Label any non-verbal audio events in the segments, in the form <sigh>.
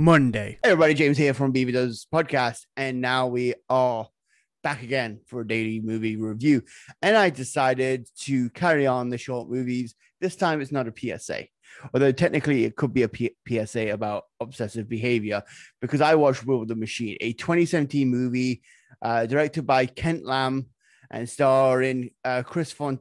Monday. Hey everybody, James here from Beaver Does Podcast, and now we are back again for a daily movie review. And I decided to carry on the short movies. This time it's not a PSA, although technically it could be a P- PSA about obsessive behavior, because I watched Will of the Machine, a 2017 movie uh, directed by Kent Lamb and starring uh, Chris Font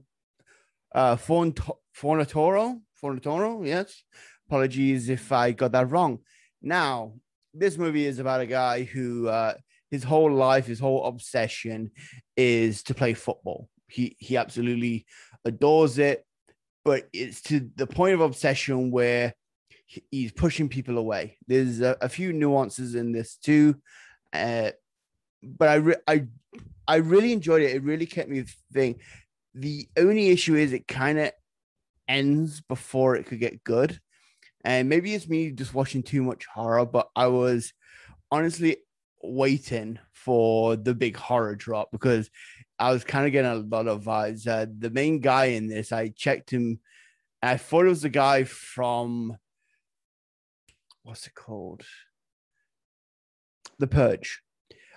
uh, Font Fornatoro. Fornatoro, yes. Apologies if I got that wrong. Now, this movie is about a guy who uh, his whole life, his whole obsession is to play football. He he absolutely adores it, but it's to the point of obsession where he's pushing people away. There's a, a few nuances in this too, uh, but I re- I I really enjoyed it. It really kept me thinking. The only issue is it kind of ends before it could get good. And maybe it's me just watching too much horror, but I was honestly waiting for the big horror drop because I was kind of getting a lot of vibes. Uh, the main guy in this, I checked him. I thought it was the guy from what's it called? The Purge.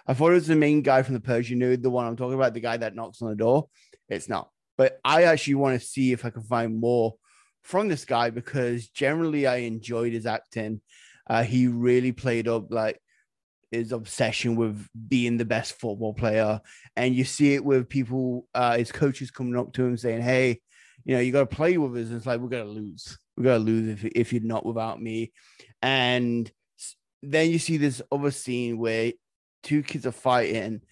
I thought it was the main guy from The Purge. You know, the one I'm talking about, the guy that knocks on the door. It's not. But I actually want to see if I can find more from this guy because generally I enjoyed his acting. Uh, he really played up like his obsession with being the best football player, and you see it with people, uh, his coaches coming up to him saying, "Hey, you know, you got to play with us." And it's like we're gonna lose. We're gonna lose if if you're not without me. And then you see this other scene where two kids are fighting,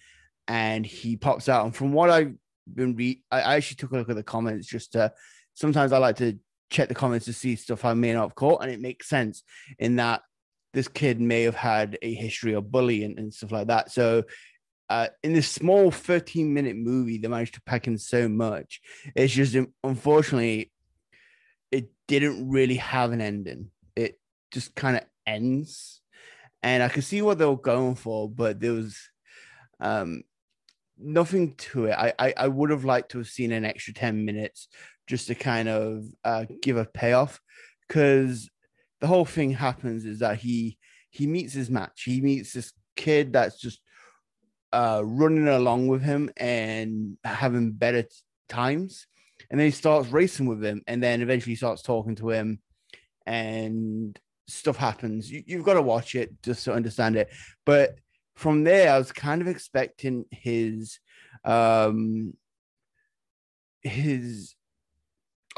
and he pops out. And from what I've been re, I actually took a look at the comments just to. Sometimes I like to check the comments to see stuff I may not have caught, and it makes sense in that this kid may have had a history of bullying and stuff like that. So, uh, in this small 13 minute movie, they managed to pack in so much. It's just unfortunately, it didn't really have an ending. It just kind of ends, and I could see what they were going for, but there was um, nothing to it. I, I I would have liked to have seen an extra 10 minutes just to kind of uh, give a payoff because the whole thing happens is that he he meets his match. He meets this kid that's just uh, running along with him and having better t- times, and then he starts racing with him, and then eventually starts talking to him, and stuff happens. You, you've got to watch it just to understand it. But from there, I was kind of expecting his um his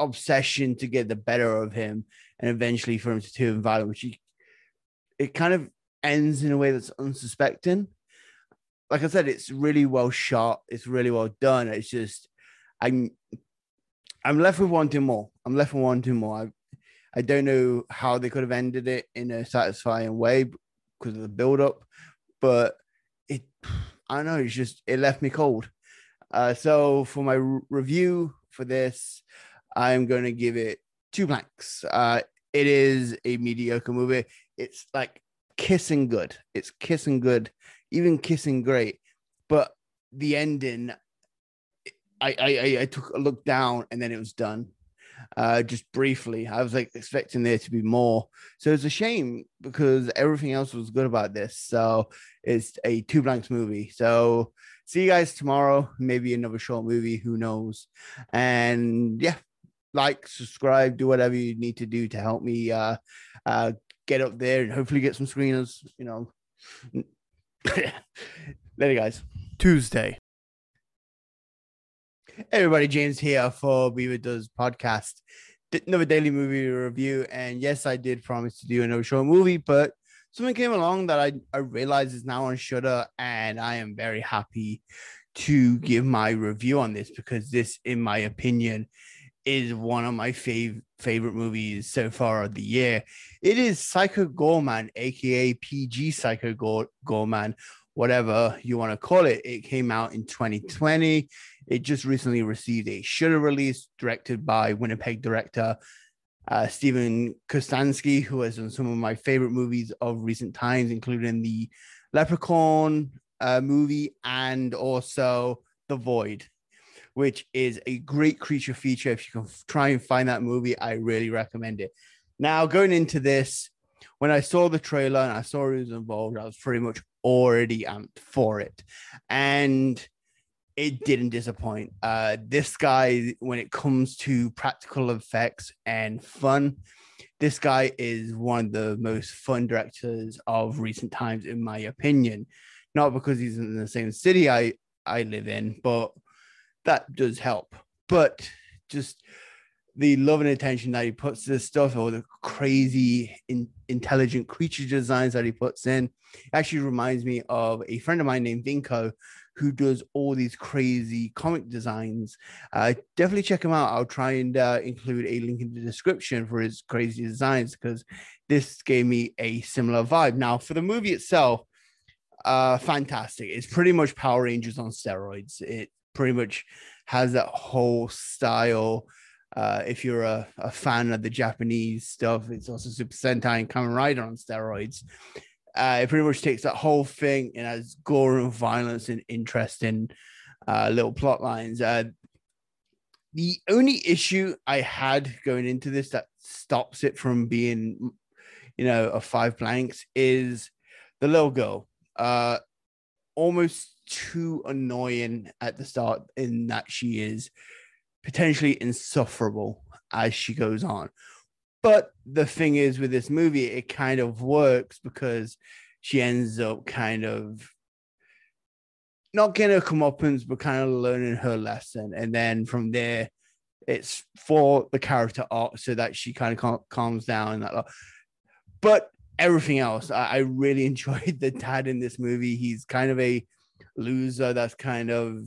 obsession to get the better of him and eventually for him to turn violent, which he, it kind of ends in a way that's unsuspecting. Like I said, it's really well shot. It's really well done. It's just I'm I'm left with wanting more. I'm left with wanting more. I I don't know how they could have ended it in a satisfying way because of the build up, but it <sighs> I don't know. It's just it left me cold. Uh, so for my re- review for this, I'm going to give it two blanks. Uh, it is a mediocre movie. It's like kissing good. It's kissing good, even kissing great. But the ending, I I, I took a look down and then it was done. Uh, just briefly, I was like expecting there to be more. So it's a shame because everything else was good about this. So it's a two blanks movie. So see you guys tomorrow. Maybe another short movie. Who knows? And yeah, like, subscribe, do whatever you need to do to help me uh, uh, get up there and hopefully get some screeners. You know, <laughs> later, guys. Tuesday. Hey everybody, James here for Beaver Does Podcast. Another daily movie review. And yes, I did promise to do another short movie, but something came along that I, I realized is now on Shudder, and I am very happy to give my review on this because this, in my opinion, is one of my fav- favorite movies so far of the year. It is Psycho Goreman, aka PG Psycho Gore- Goreman, whatever you want to call it. It came out in 2020. It just recently received a Shudder release directed by Winnipeg director uh, Steven Kostanski, who has done some of my favorite movies of recent times, including the Leprechaun uh, movie and also The Void, which is a great creature feature. If you can try and find that movie, I really recommend it. Now, going into this, when I saw the trailer and I saw who was involved, I was pretty much already amped for it. And it didn't disappoint. Uh, this guy, when it comes to practical effects and fun, this guy is one of the most fun directors of recent times, in my opinion. Not because he's in the same city I I live in, but that does help. But just the love and attention that he puts to this stuff, or the crazy, in, intelligent creature designs that he puts in, actually reminds me of a friend of mine named Vinko, who does all these crazy comic designs. Uh, definitely check him out. I'll try and uh, include a link in the description for his crazy designs because this gave me a similar vibe. Now, for the movie itself, uh, fantastic. It's pretty much Power Rangers on steroids. It pretty much has that whole style. Uh, if you're a, a fan of the Japanese stuff, it's also Super Sentai and Kamen Rider on steroids. Uh, it pretty much takes that whole thing and has gore and violence and interesting uh, little plot lines. Uh, the only issue I had going into this that stops it from being, you know, a five blanks is the little girl. Uh, almost too annoying at the start in that she is potentially insufferable as she goes on. But the thing is, with this movie, it kind of works because she ends up kind of not getting her comeuppance, but kind of learning her lesson. And then from there, it's for the character arc so that she kind of calms down. And that, but everything else, I, I really <laughs> enjoyed the dad in this movie. He's kind of a loser that's kind of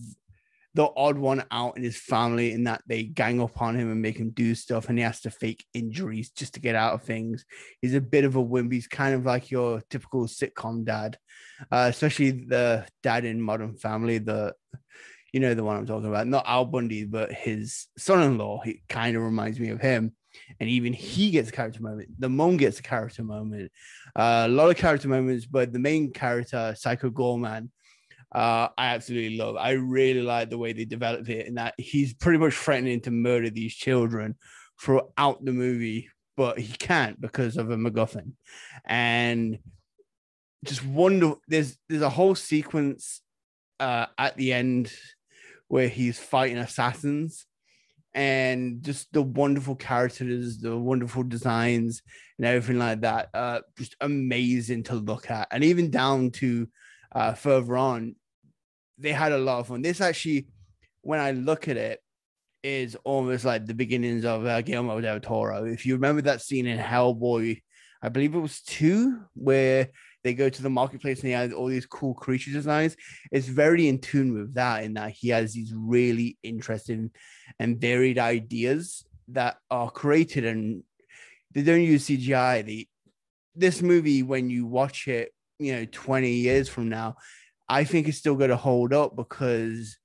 the odd one out in his family in that they gang up on him and make him do stuff and he has to fake injuries just to get out of things. He's a bit of a wimp. He's kind of like your typical sitcom dad, uh, especially the dad in Modern Family, the you know the one I'm talking about, not Al Bundy, but his son-in-law. He kind of reminds me of him. And even he gets a character moment. The mom gets a character moment. Uh, a lot of character moments, but the main character, Psycho Goreman, uh, I absolutely love. I really like the way they developed it, and that he's pretty much threatening to murder these children throughout the movie, but he can't because of a MacGuffin. And just wonder there's there's a whole sequence uh, at the end where he's fighting assassins and just the wonderful characters, the wonderful designs, and everything like that. Uh, just amazing to look at, and even down to uh, further on, they had a lot of fun. This actually, when I look at it, is almost like the beginnings of uh, Guillermo del Toro. If you remember that scene in Hellboy, I believe it was two, where they go to the marketplace and he has all these cool creature designs. It's very in tune with that, in that he has these really interesting and varied ideas that are created and they don't use CGI. They, this movie, when you watch it you know 20 years from now i think it's still going to hold up because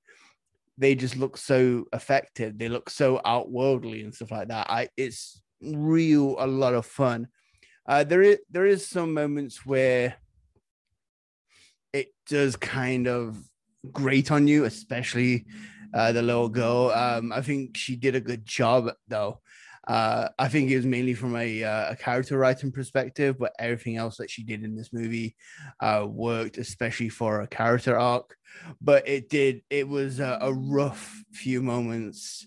they just look so effective. They look so outworldly and stuff like that. I it's real a lot of fun. Uh there is there is some moments where it does kind of grate on you especially uh the little girl. Um i think she did a good job though uh, I think it was mainly from a, uh, a character writing perspective, but everything else that she did in this movie uh, worked, especially for a character arc. But it did, it was a, a rough few moments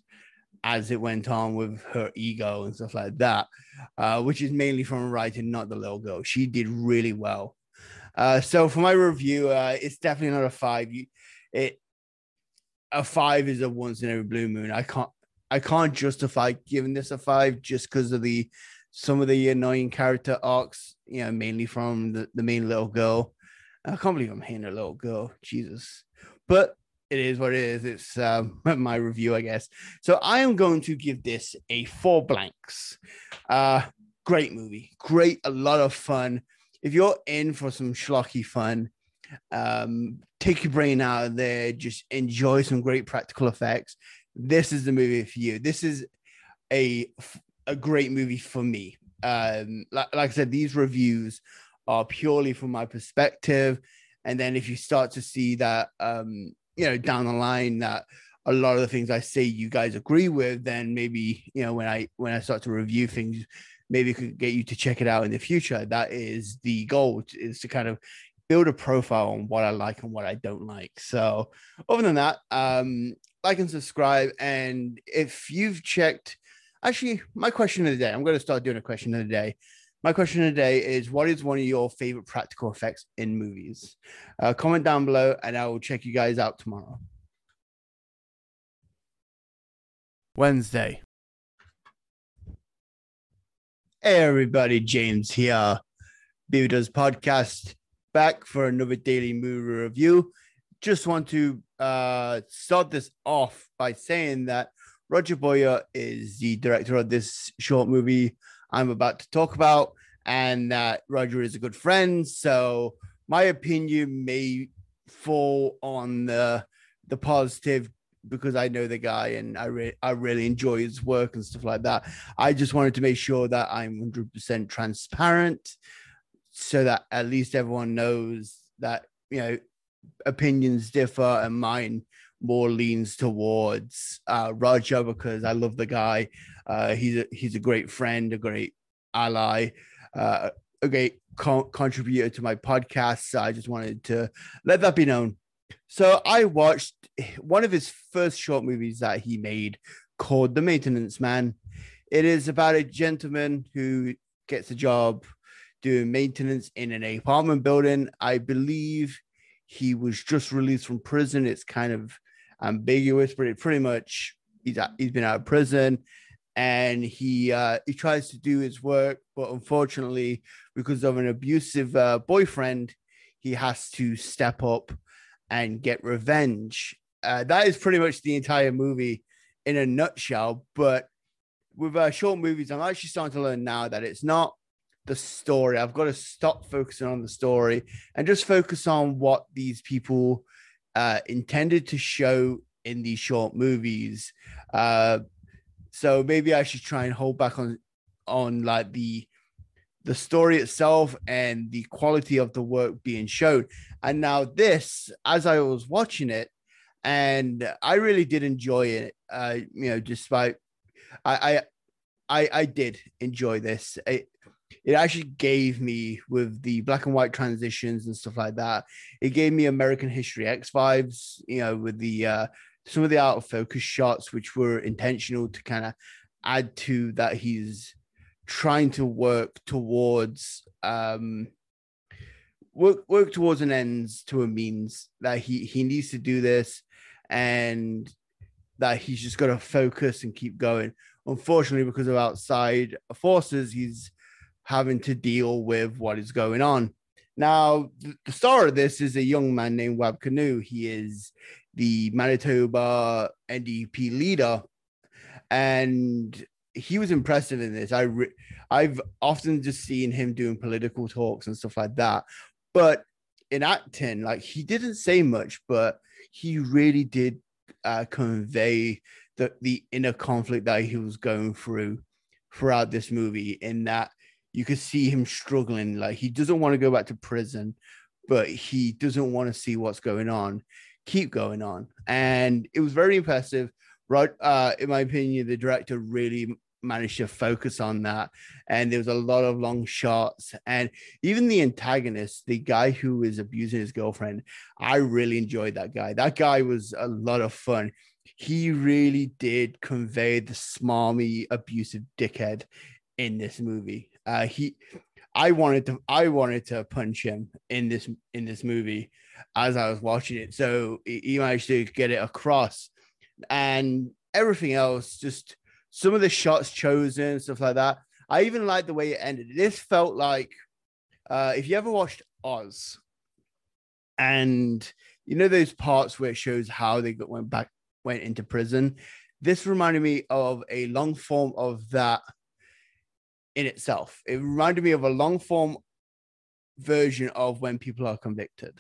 as it went on with her ego and stuff like that, uh, which is mainly from writing, not the little girl. She did really well. Uh, so for my review, uh, it's definitely not a five. You, it a five is a once in every blue moon. I can't I can't justify giving this a five just because of the some of the annoying character arcs, you know, mainly from the, the main little girl. I can't believe I'm hating a little girl. Jesus. But it is what it is. It's um, <laughs> my review, I guess. So I am going to give this a four blanks. Uh, great movie. Great, a lot of fun. If you're in for some schlocky fun, um, take your brain out of there, just enjoy some great practical effects this is the movie for you. This is a a great movie for me. Um, like, like I said, these reviews are purely from my perspective. And then if you start to see that, um, you know, down the line that a lot of the things I say you guys agree with, then maybe you know when I when I start to review things, maybe could get you to check it out in the future. That is the goal is to kind of build a profile on what I like and what I don't like. So other than that, um, like and subscribe. And if you've checked, actually, my question of the day, I'm going to start doing a question of the day. My question of the day is what is one of your favorite practical effects in movies? Uh, comment down below and I will check you guys out tomorrow. Wednesday. Hey everybody, James here. Does Podcast back for another daily movie review. Just want to uh, start this off by saying that Roger Boyer is the director of this short movie I'm about to talk about, and that Roger is a good friend. So my opinion may fall on the the positive because I know the guy and I re- I really enjoy his work and stuff like that. I just wanted to make sure that I'm 100% transparent so that at least everyone knows that you know opinions differ and mine more leans towards uh, Roger because I love the guy. Uh, he's a, he's a great friend, a great ally, uh, a great co- contributor to my podcast. So I just wanted to let that be known. So I watched one of his first short movies that he made called The Maintenance Man. It is about a gentleman who gets a job doing maintenance in an apartment building. I believe he was just released from prison. It's kind of ambiguous, but it pretty much he's out, he's been out of prison and he uh, he tries to do his work, but unfortunately, because of an abusive uh, boyfriend, he has to step up and get revenge. Uh, that is pretty much the entire movie in a nutshell. But with uh, short movies, I'm actually starting to learn now that it's not the story. I've got to stop focusing on the story and just focus on what these people uh, intended to show in these short movies. Uh, so maybe I should try and hold back on on like the the story itself and the quality of the work being shown. And now this, as I was watching it, and I really did enjoy it. Uh, you know, despite I I I, I did enjoy this. It, it actually gave me with the black and white transitions and stuff like that. It gave me American History X vibes, you know, with the uh, some of the out of focus shots, which were intentional to kind of add to that he's trying to work towards um work work towards an ends to a means that he he needs to do this and that he's just got to focus and keep going unfortunately because of outside forces he's having to deal with what is going on. Now, the star of this is a young man named Wab Kinew. He is the Manitoba NDP leader, and he was impressive in this. I re- I've often just seen him doing political talks and stuff like that, but in acting, like he didn't say much, but he really did uh, convey the the inner conflict that he was going through throughout this movie. In that you could see him struggling. Like he doesn't want to go back to prison, but he doesn't want to see what's going on, keep going on. And it was very impressive. Right, uh, in my opinion, the director really managed to focus on that. And there was a lot of long shots. And even the antagonist, the guy who is abusing his girlfriend, I really enjoyed that guy. That guy was a lot of fun. He really did convey the smarmy, abusive dickhead in this movie. Uh, he, I wanted to, I wanted to punch him in this in this movie as I was watching it. So he managed to get it across, and everything else, just some of the shots chosen, stuff like that. I even liked the way it ended. This felt like, uh, if you ever watched Oz, and you know those parts where it shows how they got, went back, went into prison. This reminded me of a long form of that in itself. It reminded me of a long form version of when people are convicted.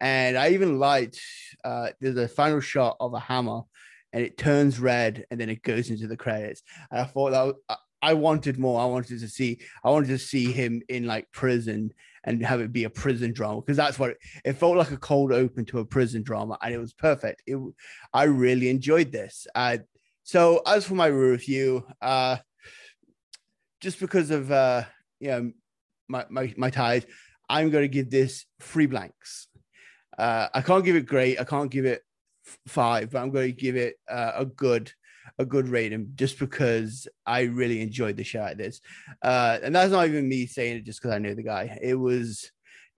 And I even liked uh, there's a final shot of a hammer and it turns red and then it goes into the credits. And I thought that was, I wanted more. I wanted to see, I wanted to see him in like prison and have it be a prison drama because that's what it, it, felt like a cold open to a prison drama and it was perfect. It, I really enjoyed this. Uh, so as for my review, uh, just because of uh, you know my my my ties, I'm going to give this three blanks. Uh, I can't give it great. I can't give it five, but I'm going to give it uh, a good a good rating just because I really enjoyed the show at this. Uh, and that's not even me saying it just because I know the guy. It was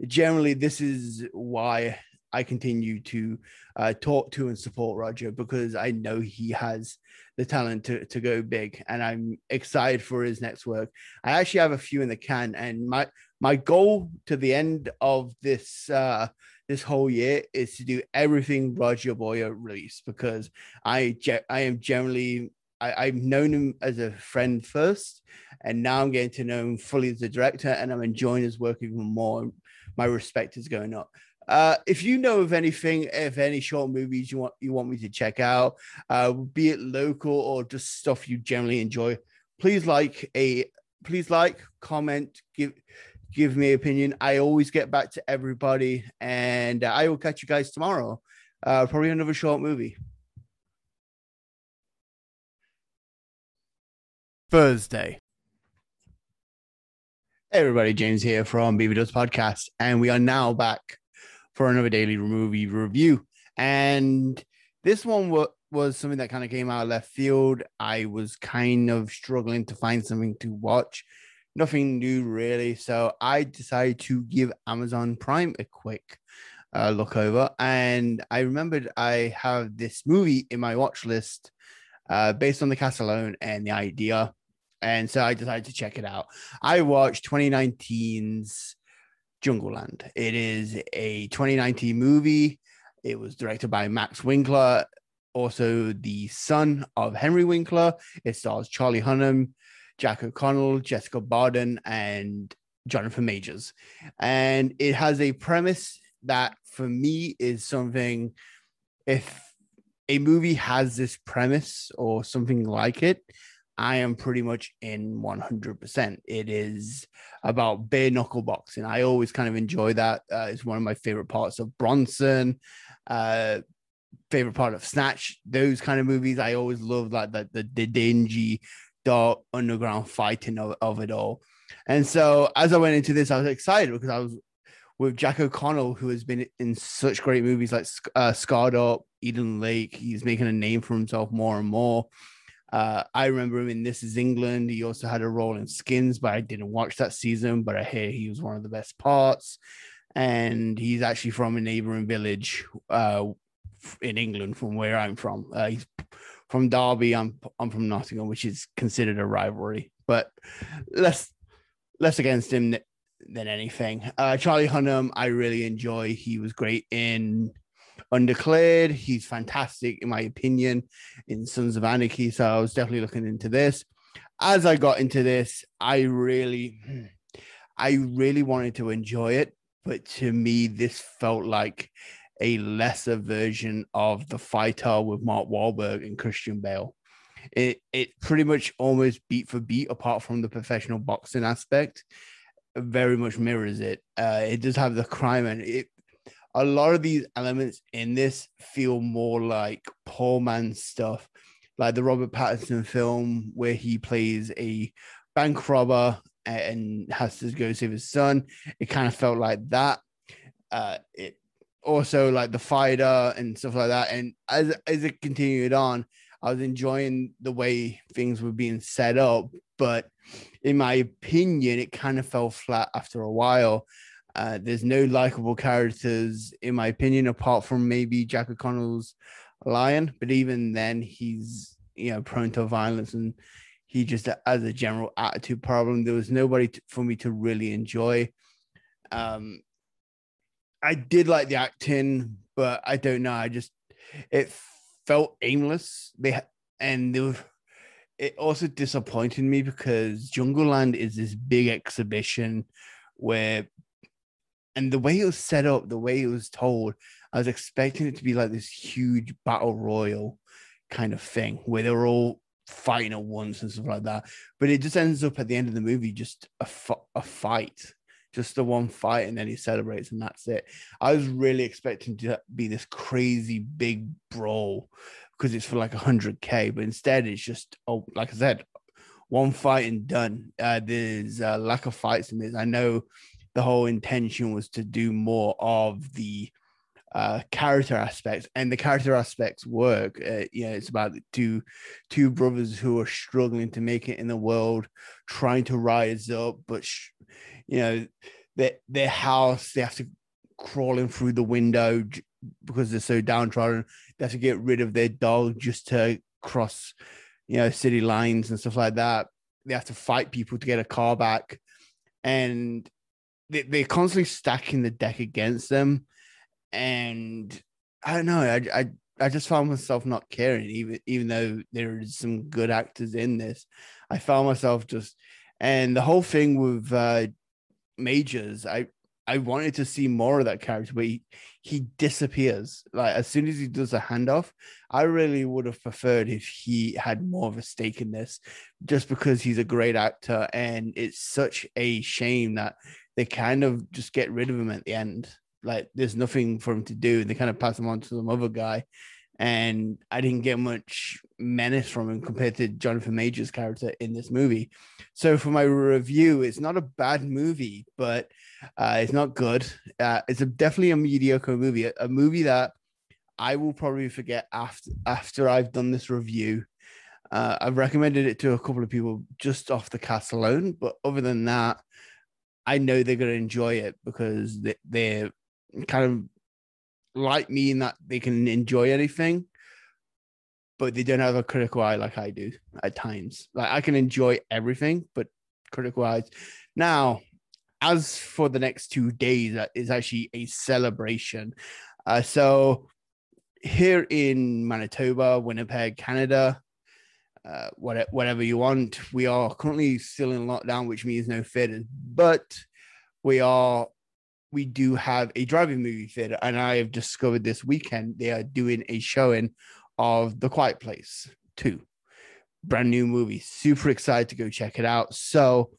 generally this is why I continue to uh, talk to and support Roger because I know he has the talent to, to go big and I'm excited for his next work. I actually have a few in the can and my my goal to the end of this uh this whole year is to do everything Roger Boyer released because I ge- I am generally I, I've known him as a friend first, and now I'm getting to know him fully as a director, and I'm enjoying his work even more. My respect is going up. Uh, if you know of anything, if any short movies you want you want me to check out, uh, be it local or just stuff you generally enjoy, please like a please like, comment, give give me opinion. I always get back to everybody, and I will catch you guys tomorrow. Uh, probably another short movie. Thursday. Hey everybody, James here from Beaver Does Podcast, and we are now back for another daily movie review. And this one w- was something that kind of came out of left field. I was kind of struggling to find something to watch nothing new really. So I decided to give Amazon Prime a quick uh, look over. And I remembered I have this movie in my watch list uh, based on the cast alone and the idea. And so I decided to check it out. I watched 2019's Jungleland. It is a 2019 movie. It was directed by Max Winkler, also the son of Henry Winkler. It stars Charlie Hunnam, Jack O'Connell, Jessica Barden, and Jonathan Majors. And it has a premise that for me is something if a movie has this premise or something like it, I am pretty much in 100%. It is about bare knuckle boxing. I always kind of enjoy that. Uh, it's one of my favorite parts of Bronson. Uh, favorite part of Snatch. Those kind of movies, I always love the, the, the dingy dark underground fighting of, of it all. And so as I went into this, I was excited because I was with Jack O'Connell, who has been in such great movies like uh, Starred Up, Eden Lake. He's making a name for himself more and more. Uh, I remember him in This Is England. He also had a role in Skins, but I didn't watch that season. But I hear he was one of the best parts. And he's actually from a neighboring village uh, in England, from where I'm from. Uh, he's from Derby. I'm I'm from Nottingham, which is considered a rivalry, but less less against him than anything. Uh, Charlie Hunnam, I really enjoy. He was great in Undeclared. He's fantastic, in my opinion, in Sons of Anarchy. So I was definitely looking into this. As I got into this, I really, <clears throat> I really wanted to enjoy it, but to me, this felt like a lesser version of the fighter with Mark Wahlberg and Christian Bale. It it pretty much almost beat for beat, apart from the professional boxing aspect, very much mirrors it. Uh, it does have the crime and it. A lot of these elements in this feel more like poor man stuff, like the Robert Pattinson film where he plays a bank robber and has to go save his son. It kind of felt like that. Uh, it also like the fighter and stuff like that. And as as it continued on, I was enjoying the way things were being set up, but in my opinion, it kind of fell flat after a while. Uh, there's no likable characters, in my opinion, apart from maybe Jack O'Connell's lion. But even then, he's you know prone to violence and he just has a general attitude problem. There was nobody for me to really enjoy. Um, I did like the acting, but I don't know. I just it felt aimless. They and they were, it also disappointed me because Jungleland is this big exhibition where, and the way it was set up, the way it was told, I was expecting it to be like this huge battle royal kind of thing where they were all fighting at once and stuff like that. But it just ends up at the end of the movie just a, a fight just the one fight and then he celebrates and that's it. I was really expecting to be this crazy big brawl because it's for like 100k, but instead it's just oh, like I said, one fight and done. Uh, there's a lack of fights in this. I know the whole intention was to do more of the uh, character aspects, and the character aspects work. Uh, you know, it's about two two brothers who are struggling to make it in the world, trying to rise up, but sh- you know, their their house they have to crawl in through the window because they're so downtrodden. They have to get rid of their dog just to cross, you know, city lines and stuff like that. They have to fight people to get a car back, and they, they're constantly stacking the deck against them and I don't know. I, I I just found myself not caring, even even though there is some good actors in this. I found myself just, and the whole thing with uh, Majors, I I wanted to see more of that character, but he, he disappears. Like as soon as he does a handoff, I really would have preferred if he had more of a stake in this, just because he's a great actor, and it's such a shame that they kind of just get rid of him at the end like there's nothing for him to do. They kind of pass him on to some other guy. And I didn't get much menace from him compared to Jonathan Major's character in this movie. So for my review, it's not a bad movie, but uh, it's not good. Uh, it's a, definitely a mediocre movie, a, a movie that I will probably forget after after I've done this review. Uh, I've recommended it to a couple of people just off the cast alone, but other than that, I know they're going to enjoy it because they, are kind of like me in that they can enjoy anything, but they don't have a critical eye like I do at times. Like I can enjoy everything, but critical eyes. Now, as for the next two days, that is actually a celebration. Uh, so here in Manitoba, Winnipeg, Canada, uh, whatever, you want, we are currently still in lockdown, which means no theaters, but we are we do have a driving movie theater, and I have discovered this weekend they are doing a showing of The Quiet Place 2. Brand new movie. Super excited to go check it out. So,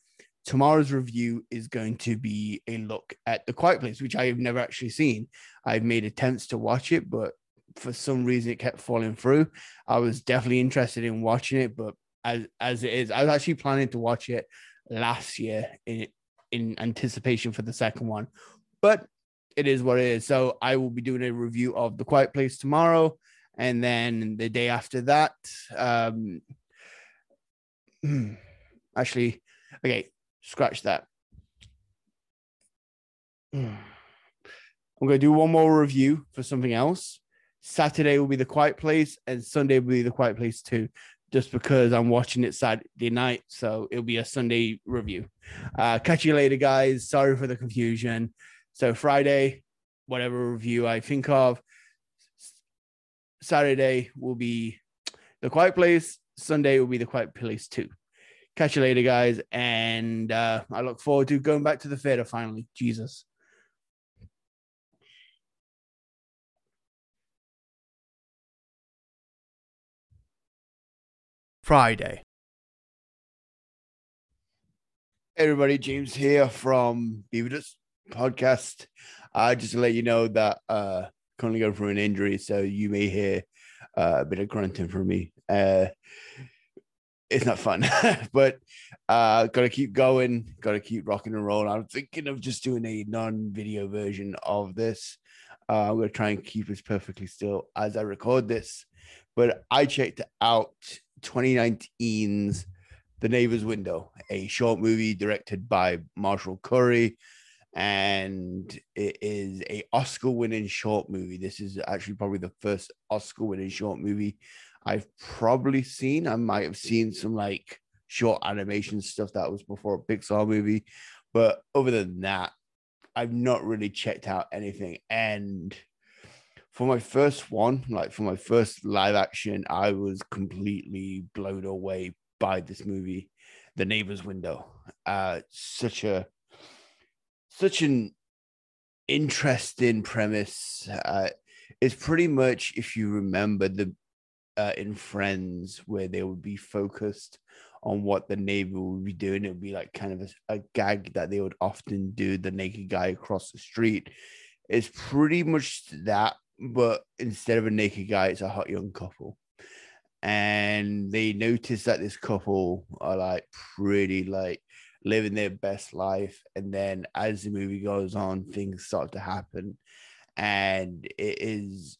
tomorrow's review is going to be a look at The Quiet Place, which I have never actually seen. I've made attempts to watch it, but for some reason it kept falling through. I was definitely interested in watching it, but as as it is, I was actually planning to watch it last year in in anticipation for the second one but it is what it is. So I will be doing a review of The Quiet Place tomorrow. And then the day after that, um, <clears throat> actually, okay, scratch that. <sighs> I'm going to do one more review for something else. Saturday will be The Quiet Place, and Sunday will be The Quiet Place too, just because I'm watching it Saturday night. So it'll be a Sunday review. Uh, catch you later, guys. Sorry for the confusion. So Friday, whatever review I think of. Saturday will be The Quiet Place. Sunday will be The Quiet Place too. Catch you later, guys. And uh, I look forward to going back to the theater finally. Jesus. Friday. Hey everybody, James here from Beavis podcast. Uh, just to let you know that uh, currently going through an injury, so you may hear uh, a bit of grunting from me. Uh, it's not fun, <laughs> but uh, got to keep going, got to keep rocking and rolling. I'm thinking of just doing a non-video version of this. Uh, I'm to try and keep this perfectly still as I record this. But I checked out 2019's The Neighbor's Window, a short movie directed by Marshall Curry, and it is a Oscar winning short movie. This is actually probably the first Oscar winning short movie I've probably seen. I might have seen some like short animation stuff that was before a Pixar movie, but other than that, I've not really checked out anything. And for my first one, like for my first live action, I was completely blown away by this movie, The Neighbor's Window. Uh, such a such an interesting premise. Uh, it's pretty much if you remember the uh, in Friends where they would be focused on what the neighbor would be doing. It would be like kind of a, a gag that they would often do. The naked guy across the street. It's pretty much that, but instead of a naked guy, it's a hot young couple. and they notice that this couple are like pretty like living their best life. And then as the movie goes on things start to happen. And it is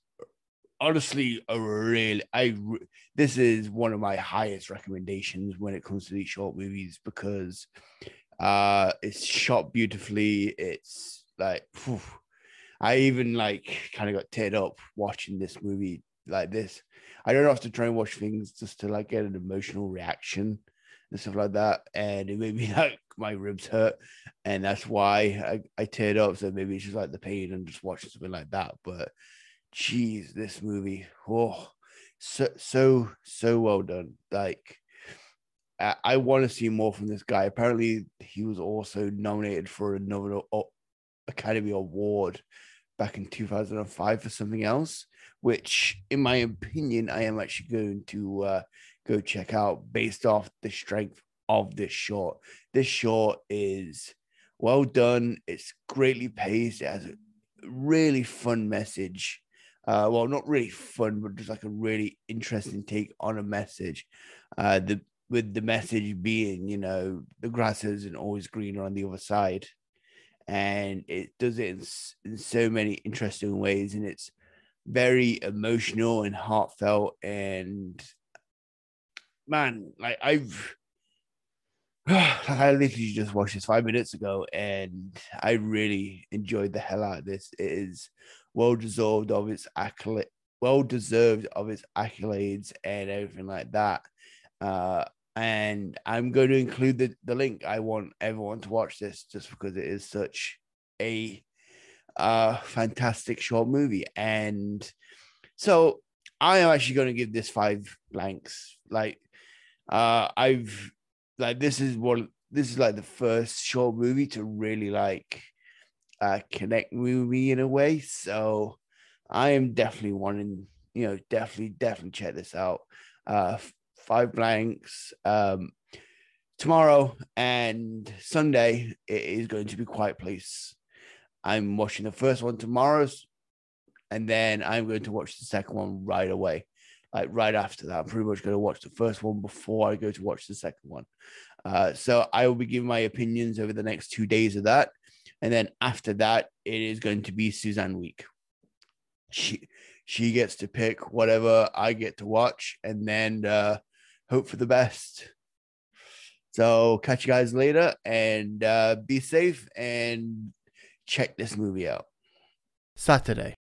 honestly a really i this is one of my highest recommendations when it comes to these short movies because uh it's shot beautifully. It's like i even like kind of got teared up watching this movie like this i don't have to try and watch things just to like get an emotional reaction and stuff like that and it made me <laughs> like my ribs hurt and that's why i, I teared up so maybe it's just like the pain and just watching something like that but geez, this movie, oh, so so so well done. Like, I, I want to see more from this guy. Apparently, he was also nominated for another Academy Award back in 2005 for something else, which, in my opinion, I am actually going to uh, go check out based off the strength of this short. This short is well done. It's greatly paced. It has a really fun message uh, well, not really fun, but just like a really interesting take on a message. Uh, the with the message being, you know, the grass isn't always greener on the other side, and it does it in, in so many interesting ways, and it's very emotional and heartfelt. And man, like I've. <sighs> I literally just watched this five minutes ago, and I really enjoyed the hell out of this. It is well deserved of its accolade, well deserved of its accolades and everything like that. Uh, and I'm going to include the, the link. I want everyone to watch this just because it is such a uh, fantastic short movie. And so I am actually going to give this five blanks. Like, uh, I've like this is one. This is like the first short movie to really like uh, connect with me in a way. So I am definitely wanting, you know, definitely, definitely check this out. Uh, five blanks. Um, tomorrow and Sunday it is going to be Quiet Place. I'm watching the first one tomorrow, and then I'm going to watch the second one right away. Like right after that, I'm pretty much going to watch the first one before I go to watch the second one. Uh, so I will be giving my opinions over the next two days of that. And then after that, it is going to be Suzanne week. She she gets to pick whatever I get to watch and then uh, hope for the best. So catch you guys later and uh, be safe and check this movie out. Saturday.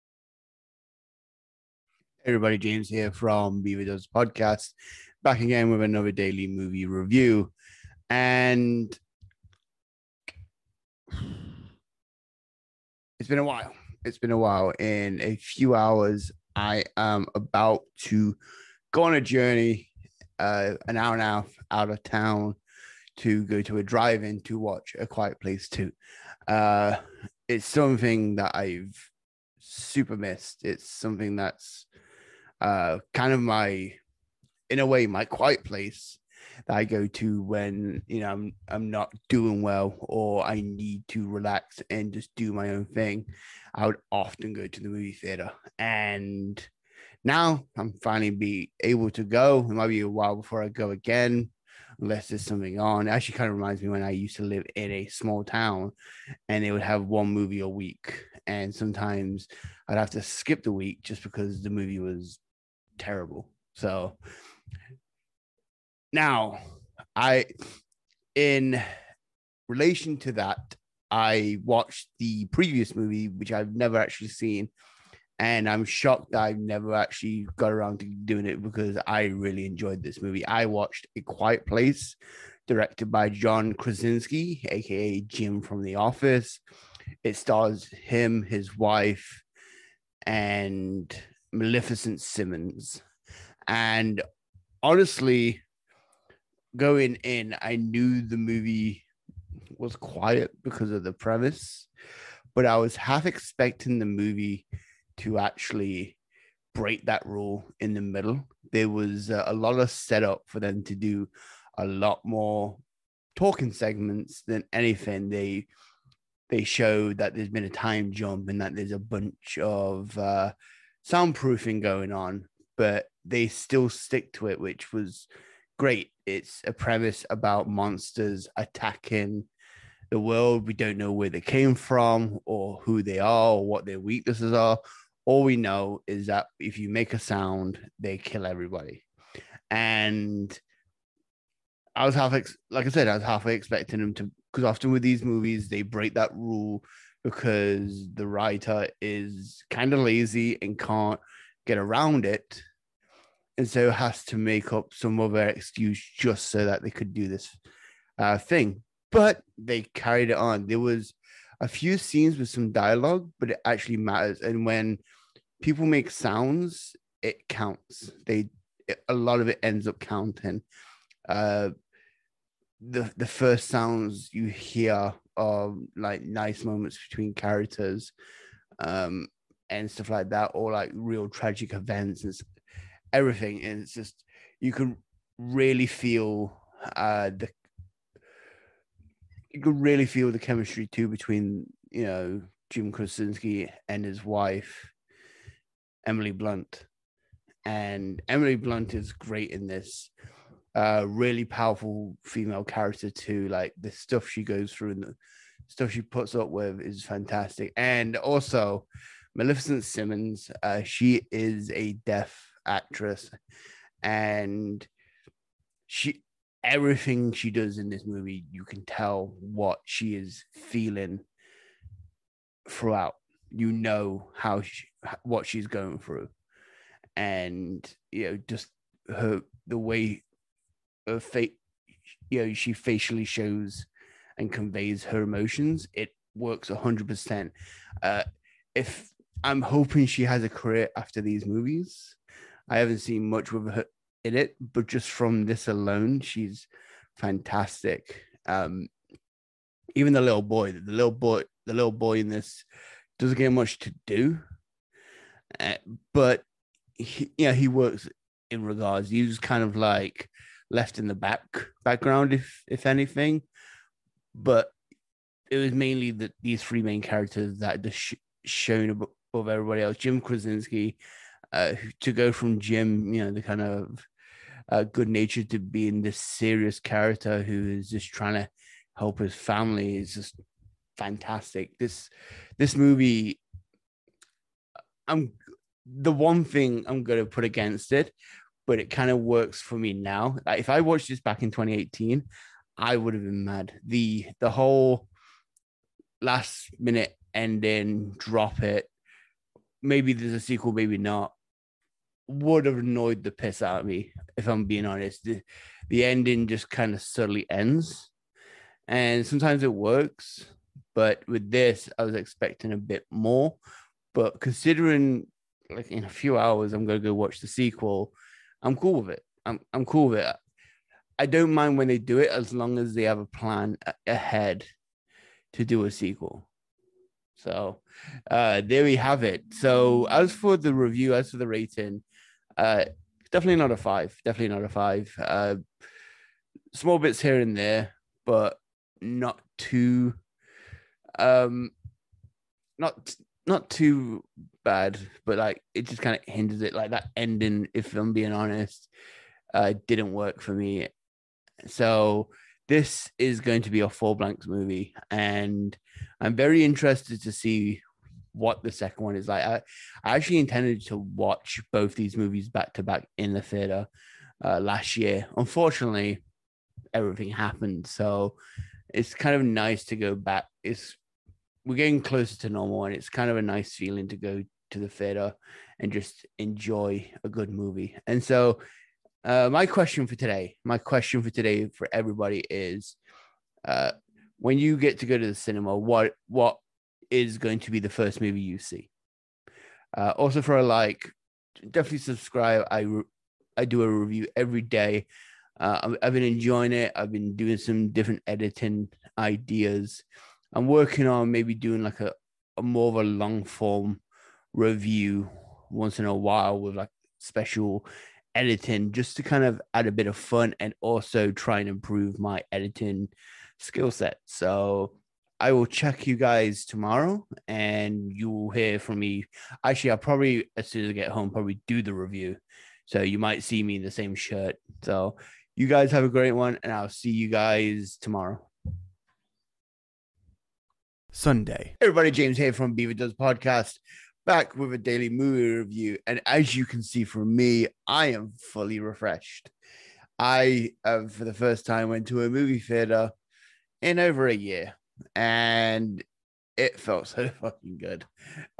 everybody, James here from Beaver Does Podcast, back again with another daily movie review. And it's been a while. It's been a while. In a few hours, I am about to go on a journey, uh, an hour and a half out of town to go to a drive-in to watch A Quiet Place Two. Uh, it's something that I've super missed. It's something that's uh, kind of my, in a way, my quiet place that I go to when you know I'm I'm not doing well or I need to relax and just do my own thing, I would often go to the movie theater. And now I'm finally be able to go. It might be a while before I go again, unless there's something on. It actually kind of reminds me when I used to live in a small town and they would have one movie a week. And sometimes I'd have to skip the week just because the movie was terrible. So now, I, in relation to that, I watched the previous movie, which I've never actually seen, and I'm shocked that I've never actually got around to doing it because I really enjoyed this movie. I watched A Quiet Place, directed by John Krasinski, aka Jim from The Office. It stars him, his wife, and Millicent Simmonds. And honestly, going in, I knew the movie was quiet because of the premise, but I was half expecting the movie to actually break that rule in the middle. There was a lot of setup for them to do a lot more talking segments than anything. They they showed that there's been a time jump and that there's a bunch of uh, soundproofing going on, but they still stick to it, which was great. It's a premise about monsters attacking the world. We don't know where they came from or who they are or what their weaknesses are. All we know is that if you make a sound, they kill everybody. And I was half, ex- like I said, I was halfway expecting them to, because often with these movies, they break that rule because the writer is kind of lazy and can't get around it. And so has to make up some other excuse just so that they could do this uh, thing. But they carried it on. There was a few scenes with some dialogue, but it actually matters. And when people make sounds, it counts. They it, a lot of it ends up counting. Uh, the the first sounds you hear are like nice moments between characters, um, and stuff like that, or like real tragic events and everything. And it's just you can really feel uh the you can really feel the chemistry too between you know Jim Krasinski and his wife Emily Blunt, and Emily Blunt is great in this. Uh, really powerful female character too. Like the stuff she goes through and the stuff she puts up with is fantastic. And also, Millicent Simmonds, uh, she is a deaf actress, and she everything she does in this movie, you can tell what she is feeling throughout. You know how she, what she's going through, and you know just her the way her fate, you know, she facially shows and conveys her emotions. It works hundred uh, percent. If I'm hoping she has a career after these movies, I haven't seen much with her in it, but just from this alone, she's fantastic. Um, even the little boy, the little boy, the little boy in this doesn't get much to do, uh, but he, yeah, he works in regards. He's kind of like left in the back background, if if anything. But it was mainly that these three main characters that just sh- shown above everybody else. Jim Krasinski, uh, to go from Jim, you know, the kind of uh, good nature to being this serious character who is just trying to help his family is just fantastic. This this movie, I'm the one thing I'm gonna put against it, but it kind of works for me now. If I watched this back in 2018, I would have been mad. The the whole last minute ending, drop it. Maybe there's a sequel, maybe not. Would have annoyed the piss out of me if I'm being honest. The, the ending just kind of subtly ends, and sometimes it works. But with this, I was expecting a bit more. But considering like in a few hours, I'm gonna go watch the sequel. I'm cool with it. I'm I'm cool with it. I don't mind when they do it as long as they have a plan ahead to do a sequel. So uh there we have it. So as for the review, as for the rating, uh definitely not a five. Definitely not a five. Uh small bits here and there, but not too um not not too bad, but like it just kind of hinders it. Like that ending, if I'm being honest, uh, didn't work for me. So this is going to be a full blanks movie, and I'm very interested to see what the second one is like. I, I actually intended to watch both these movies back to back in the theater uh, last year. Unfortunately, everything happened, so it's kind of nice to go back. It's we're getting closer to normal, and it's kind of a nice feeling to go to the theater and just enjoy a good movie. And so, uh, my question for today, my question for today for everybody is, uh, when you get to go to the cinema, what what is going to be the first movie you see? Uh, also, for a like, definitely subscribe. I re- I do a review every day. Uh, I've been enjoying it. I've been doing some different editing ideas. I'm working on maybe doing like a, a more of a long form review once in a while with like special editing just to kind of add a bit of fun and also try and improve my editing skill set. So I will check you guys tomorrow and you will hear from me. Actually, I'll probably, as soon as I get home, probably do the review. So you might see me in the same shirt. So you guys have a great one, and I'll see you guys tomorrow. Sunday. Everybody, James here from Beaver Does Podcast, back with a daily movie review. And as you can see from me, I am fully refreshed. I, uh, for the first time, went to a movie theater in over a year and it felt <laughs> so fucking good.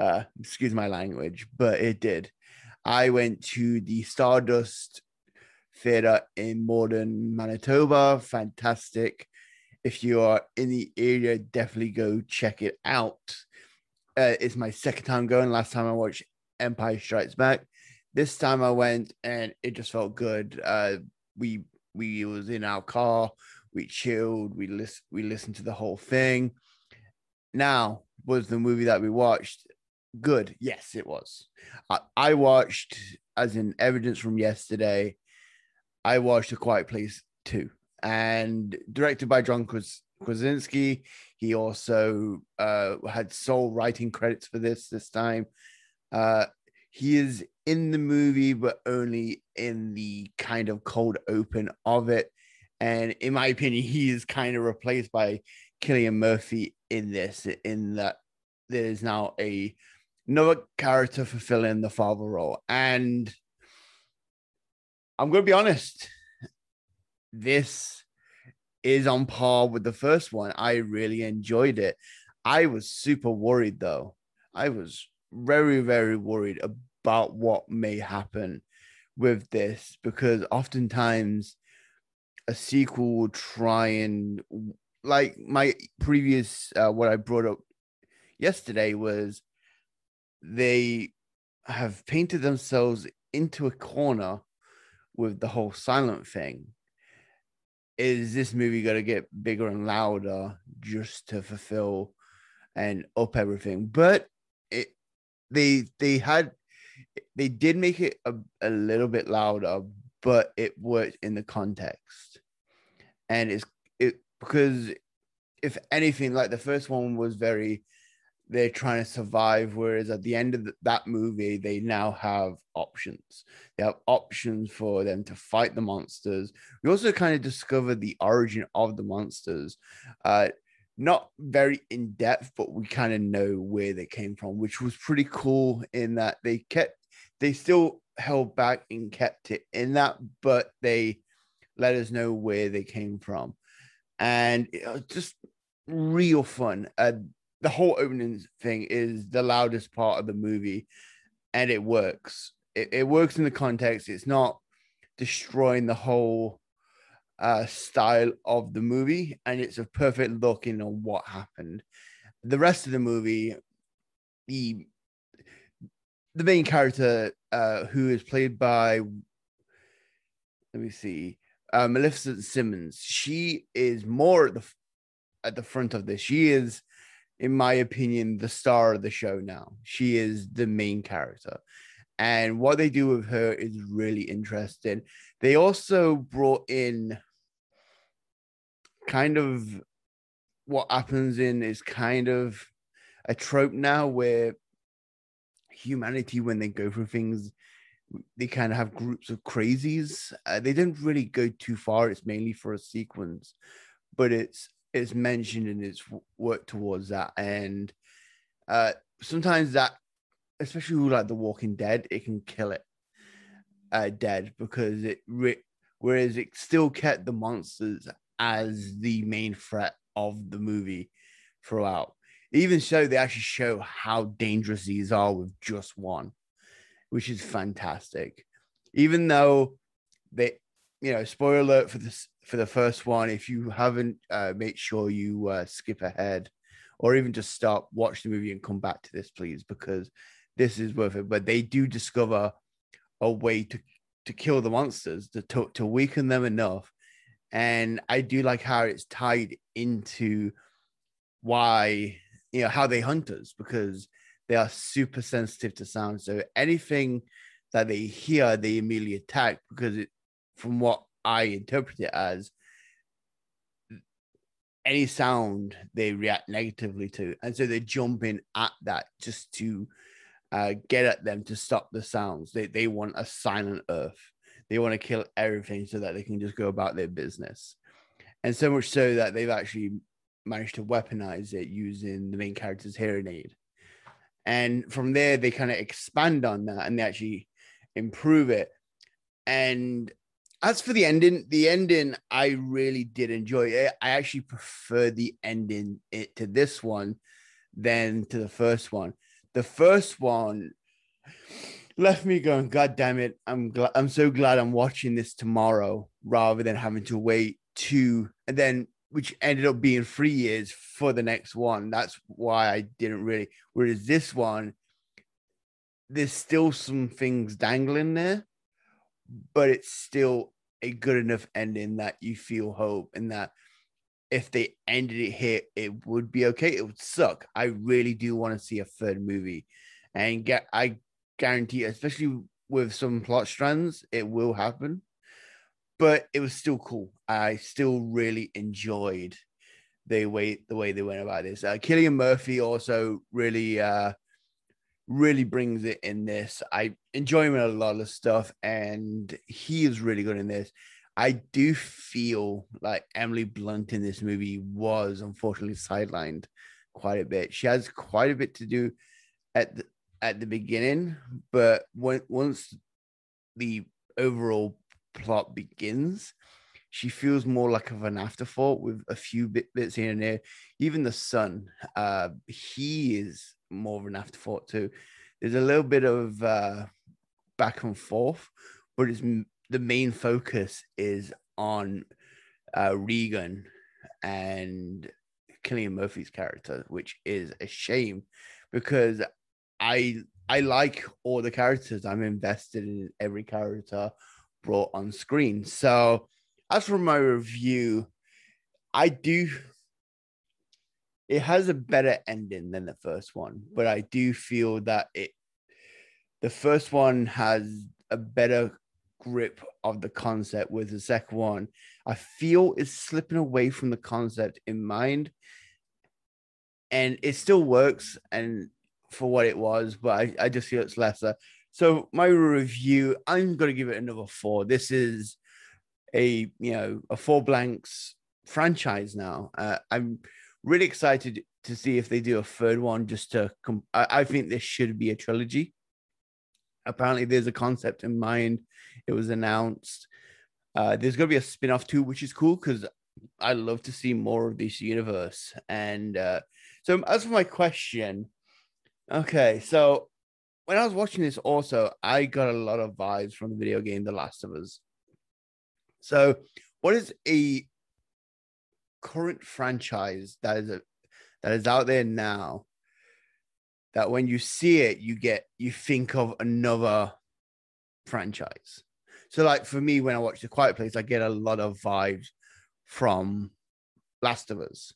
Uh, excuse my language, but it did. I went to the Stardust Theatre in Morden, Manitoba. Fantastic. If you are in the area, definitely go check it out. Uh, it's my second time going. Last time I watched Empire Strikes Back. This time I went and it just felt good. Uh, we we was in our car we chilled, we list we listened to the whole thing. Now, was the movie that we watched good? Yes, it was. I, I watched, as in evidence from yesterday, I watched A Quiet Place 2 and directed by John Krasinski. He also uh, had sole writing credits for this this time. Uh, he is in the movie, but only in the kind of cold open of it. And in my opinion, he is kind of replaced by Cillian Murphy in this, in that there is now a another character fulfilling the father role. And I'm going to be honest, this is on par with the first one. I really enjoyed it. I was super worried though. I was very, very worried about what may happen with this because oftentimes a sequel will try and like my previous uh, what I brought up yesterday was they have painted themselves into a corner with the whole silent thing. Is this movie going to get bigger and louder just to fulfill and up everything? But it they they had they did make it a, a little bit louder, but it worked in the context. And it's it because if anything, like the first one was very they're trying to survive, whereas at the end of that movie, they now have options. They have options for them to fight the monsters. We also kind of discover the origin of the monsters. Uh, not very in depth, but we kind of know where they came from, which was pretty cool in that they kept they still held back and kept it in that, but they let us know where they came from. And just real fun. Uh, the whole opening thing is the loudest part of the movie, and it works. It, it works in the context. It's not destroying the whole uh, style of the movie, and it's a perfect look in on what happened. The rest of the movie, the the main character, uh, who is played by, let me see, uh, Millicent Simmonds. She is more at the at the front of this. She is, in my opinion, the star of the show now. She is the main character, and what they do with her is really interesting. They also brought in kind of what happens in is kind of a trope now where humanity when they go through things they kind of have groups of crazies uh, they don't really go too far it's mainly for a sequence but it's it's mentioned and it's worked towards that and uh sometimes that especially with like the walking dead it can kill it uh dead because it re- whereas it still kept the monsters as the main threat of the movie throughout even so, they actually show how dangerous these are with just one, which is fantastic. Even though they, you know, spoiler alert for this for the first one. If you haven't, uh, make sure you uh, skip ahead, or even just stop, watch the movie, and come back to this, please, because this is worth it. But they do discover a way to to kill the monsters, to to, to weaken them enough, and I do like how it's tied into why you know how they hunt us because they are super sensitive to sound. So anything that they hear, they immediately attack because it, from what I interpret it as, any sound they react negatively to, and so they jump in at that just to uh, get at them to stop the sounds. They they want a silent Earth. They want to kill everything so that they can just go about their business, and so much so that they've actually managed to weaponize it using the main character's hearing aid. And from there, they kind of expand on that and they actually improve it. And as for the ending, the ending I really did enjoy. It. I actually prefer the ending it to this one than to the first one. The first one left me going, God damn it! I'm glad. I'm so glad I'm watching this tomorrow rather than having to wait two and then which ended up being three years for the next one. That's why I didn't really. Whereas this one, there's still some things dangling there, but it's still a good enough ending that you feel hope and that if they ended it here, it would be okay. It would suck. I really do want to see a third movie, and get I guarantee, especially with some plot strands, it will happen but it was still cool. I still really enjoyed the way the way they went about this. Uh, Cillian Murphy also really uh, really brings it in this. I enjoy him in a lot of stuff, and he is really good in this. I do feel like Emily Blunt in this movie was unfortunately sidelined quite a bit. She has quite a bit to do at the at the beginning, but when once the overall plot begins, she feels more like of an afterthought with a few bit, bits here and there. Even the son, uh, he is more of an afterthought too. There's a little bit of uh, back and forth, but it's the main focus is on uh, Regan and Cillian Murphy's character, which is a shame because I I like all the characters. I'm invested in every character brought on screen. So, as for my review, I do. It has a better ending than the first one, but I do feel that it, the first one has a better grip of the concept, with the second one, I feel it's slipping away from the concept in mind, and it still works and for what it was, but I, I just feel it's lesser. So my review, I'm going to give it another four. This is a you know a four blanks franchise now. Uh, I'm really excited to see if they do a third one. Just to, I, I think this should be a trilogy. Apparently, there's a concept in mind. It was announced. Uh, there's going to be a spin off too, which is cool because I love to see more of this universe. And uh, so, as for my question, okay, so when I was watching this, also, I got a lot of vibes from the video game The Last of Us. So, what is a current franchise that is a, that is out there now that when you see it, you get you think of another franchise? So, like for me, when I watch The Quiet Place, I get a lot of vibes from Last of Us.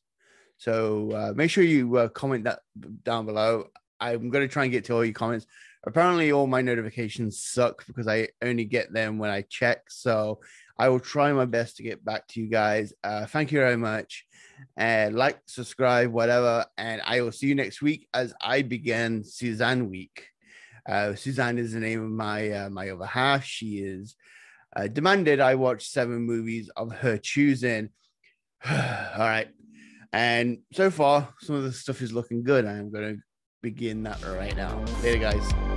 So uh, make sure you uh, comment that down below. I'm going to try and get to all your comments. Apparently, all my notifications suck because I only get them when I check. So I will try my best to get back to you guys. Uh, thank you very much. And uh, like, subscribe, whatever. And I will see you next week as I begin Suzanne Week. Uh, Suzanne is the name of my uh, my other half. She is uh, demanded I watch seven movies of her choosing. <sighs> All right. And so far, some of the stuff is looking good. I am going to begin that right now. Later, guys.